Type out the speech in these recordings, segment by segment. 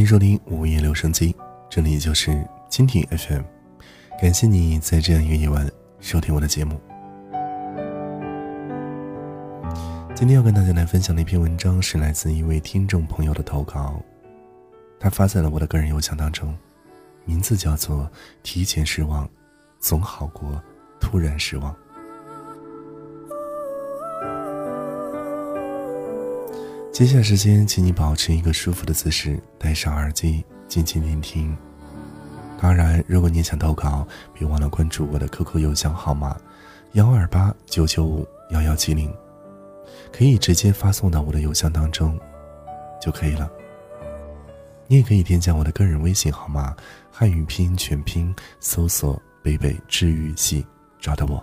欢迎收听午夜留声机，这里就是蜻蜓 FM。感谢你在这样一个夜晚收听我的节目。今天要跟大家来分享的一篇文章是来自一位听众朋友的投稿，他发在了我的个人邮箱当中，名字叫做“提前失望，总好过突然失望”。接下来时间，请你保持一个舒服的姿势，戴上耳机，静静聆听。当然，如果你想投稿，别忘了关注我的 QQ 邮箱号码：幺二八九九五幺幺七零，可以直接发送到我的邮箱当中就可以了。你也可以添加我的个人微信号码，汉语拼音全拼，搜索“北北治愈系”，找到我。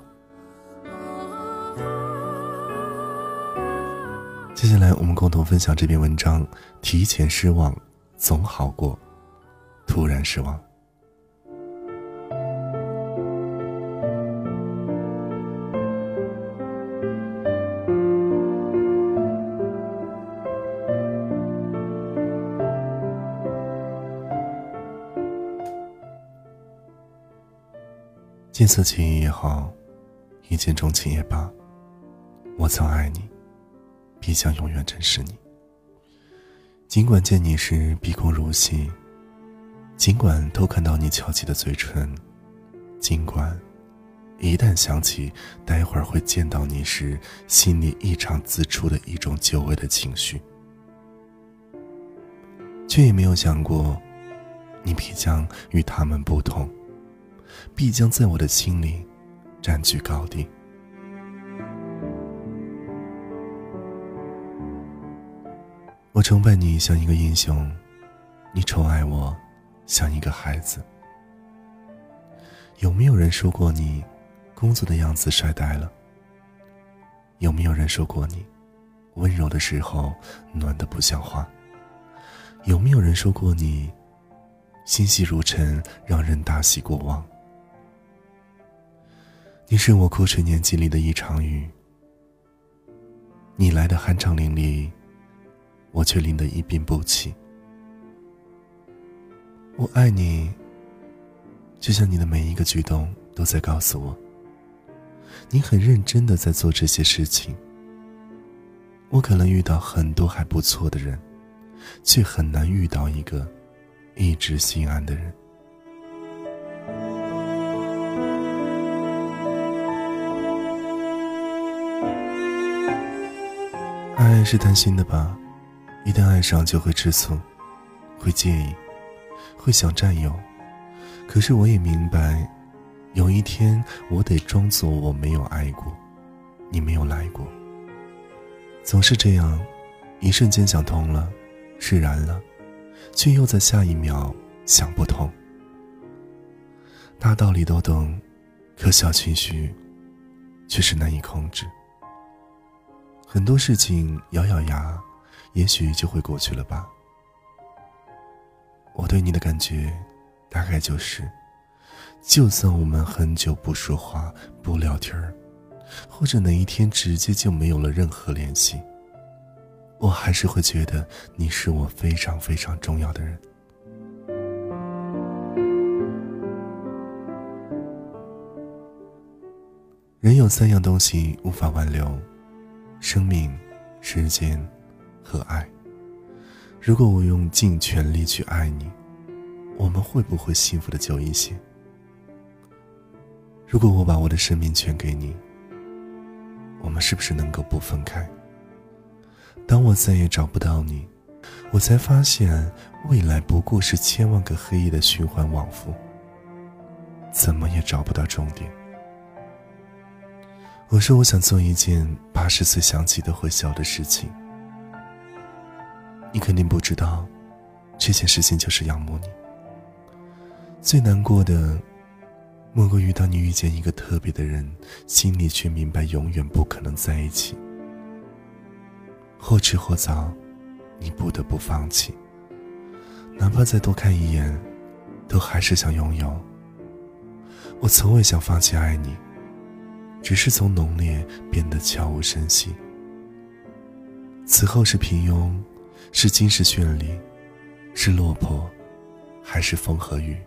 接下来，我们共同分享这篇文章。提前失望，总好过突然失望。见色起意也好，一见钟情也罢，我曾爱你。必将永远珍视你。尽管见你时鼻孔如洗，尽管偷看到你翘起的嘴唇，尽管一旦想起待会儿会见到你时，心里异常自出的一种久违的情绪，却也没有想过，你必将与他们不同，必将在我的心里占据高地。我崇拜你像一个英雄，你宠爱我像一个孩子。有没有人说过你工作的样子帅呆了？有没有人说过你温柔的时候暖的不像话？有没有人说过你心细如尘，让人大喜过望？你是我枯水年纪里的一场雨，你来的酣畅淋漓。我却淋得一病不起。我爱你，就像你的每一个举动都在告诉我，你很认真的在做这些事情。我可能遇到很多还不错的人，却很难遇到一个一直心安的人。爱是贪心的吧？一旦爱上，就会吃醋，会介意，会想占有。可是我也明白，有一天我得装作我没有爱过，你没有来过。总是这样，一瞬间想通了，释然了，却又在下一秒想不通。大道理都懂，可小情绪却是难以控制。很多事情咬咬牙。也许就会过去了吧。我对你的感觉，大概就是，就算我们很久不说话、不聊天儿，或者哪一天直接就没有了任何联系，我还是会觉得你是我非常非常重要的人。人有三样东西无法挽留：生命、时间。和爱。如果我用尽全力去爱你，我们会不会幸福的久一些？如果我把我的生命全给你，我们是不是能够不分开？当我再也找不到你，我才发现未来不过是千万个黑夜的循环往复，怎么也找不到终点。我说我想做一件八十岁想起都会笑的事情。你肯定不知道，这件事情就是仰慕你。最难过的，莫过于当你遇见一个特别的人，心里却明白永远不可能在一起。或迟或早，你不得不放弃。哪怕再多看一眼，都还是想拥有。我从未想放弃爱你，只是从浓烈变得悄无声息。此后是平庸。是今世绚丽，是落魄，还是风和雨？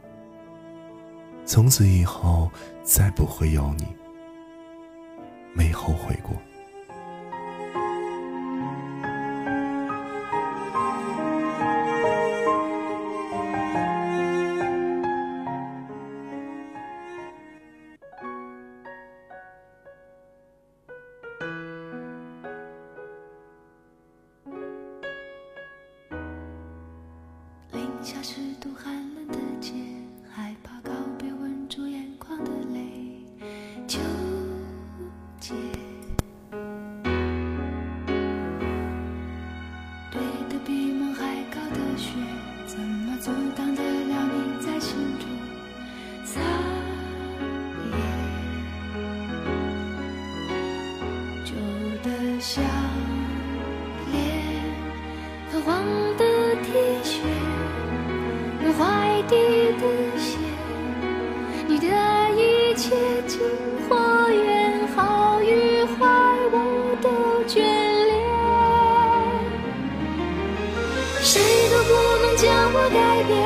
从此以后，再不会有你，没后悔过。下十度寒冷的街，害怕告别，吻住眼眶的泪，纠结。对的，比。滴的线，你的一切经或远，好与坏我都眷恋，谁都不能将我改变，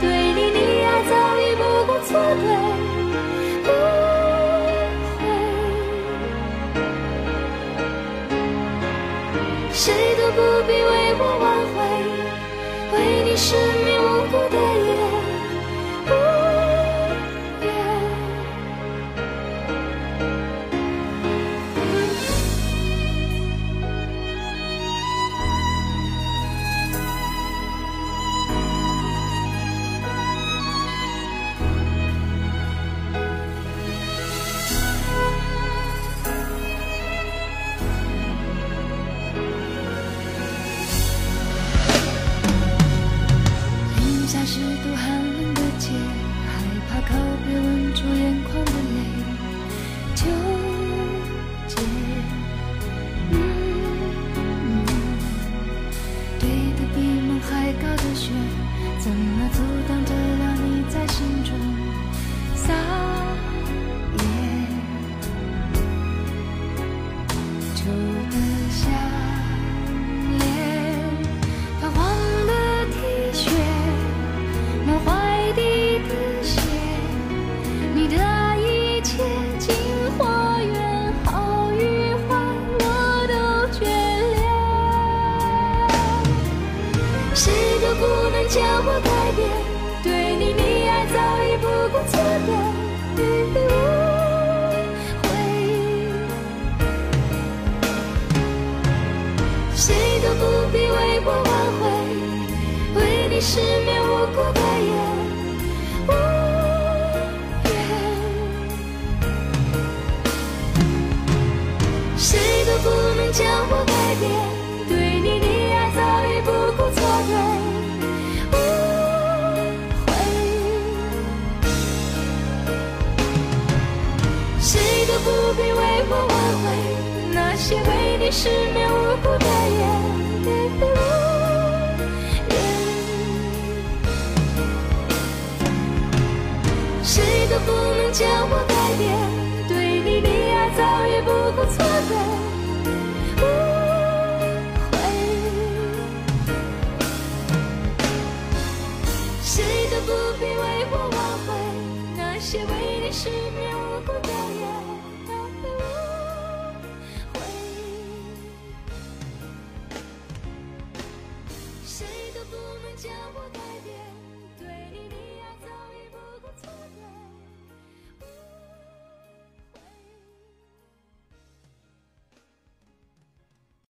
对你溺爱早已不顾错对。将我改变，对你溺爱早已不顾错对，误会，谁都不必为我挽回，为你失眠无辜的不必为我挽回那些为你失眠无辜的夜，谁都不能将我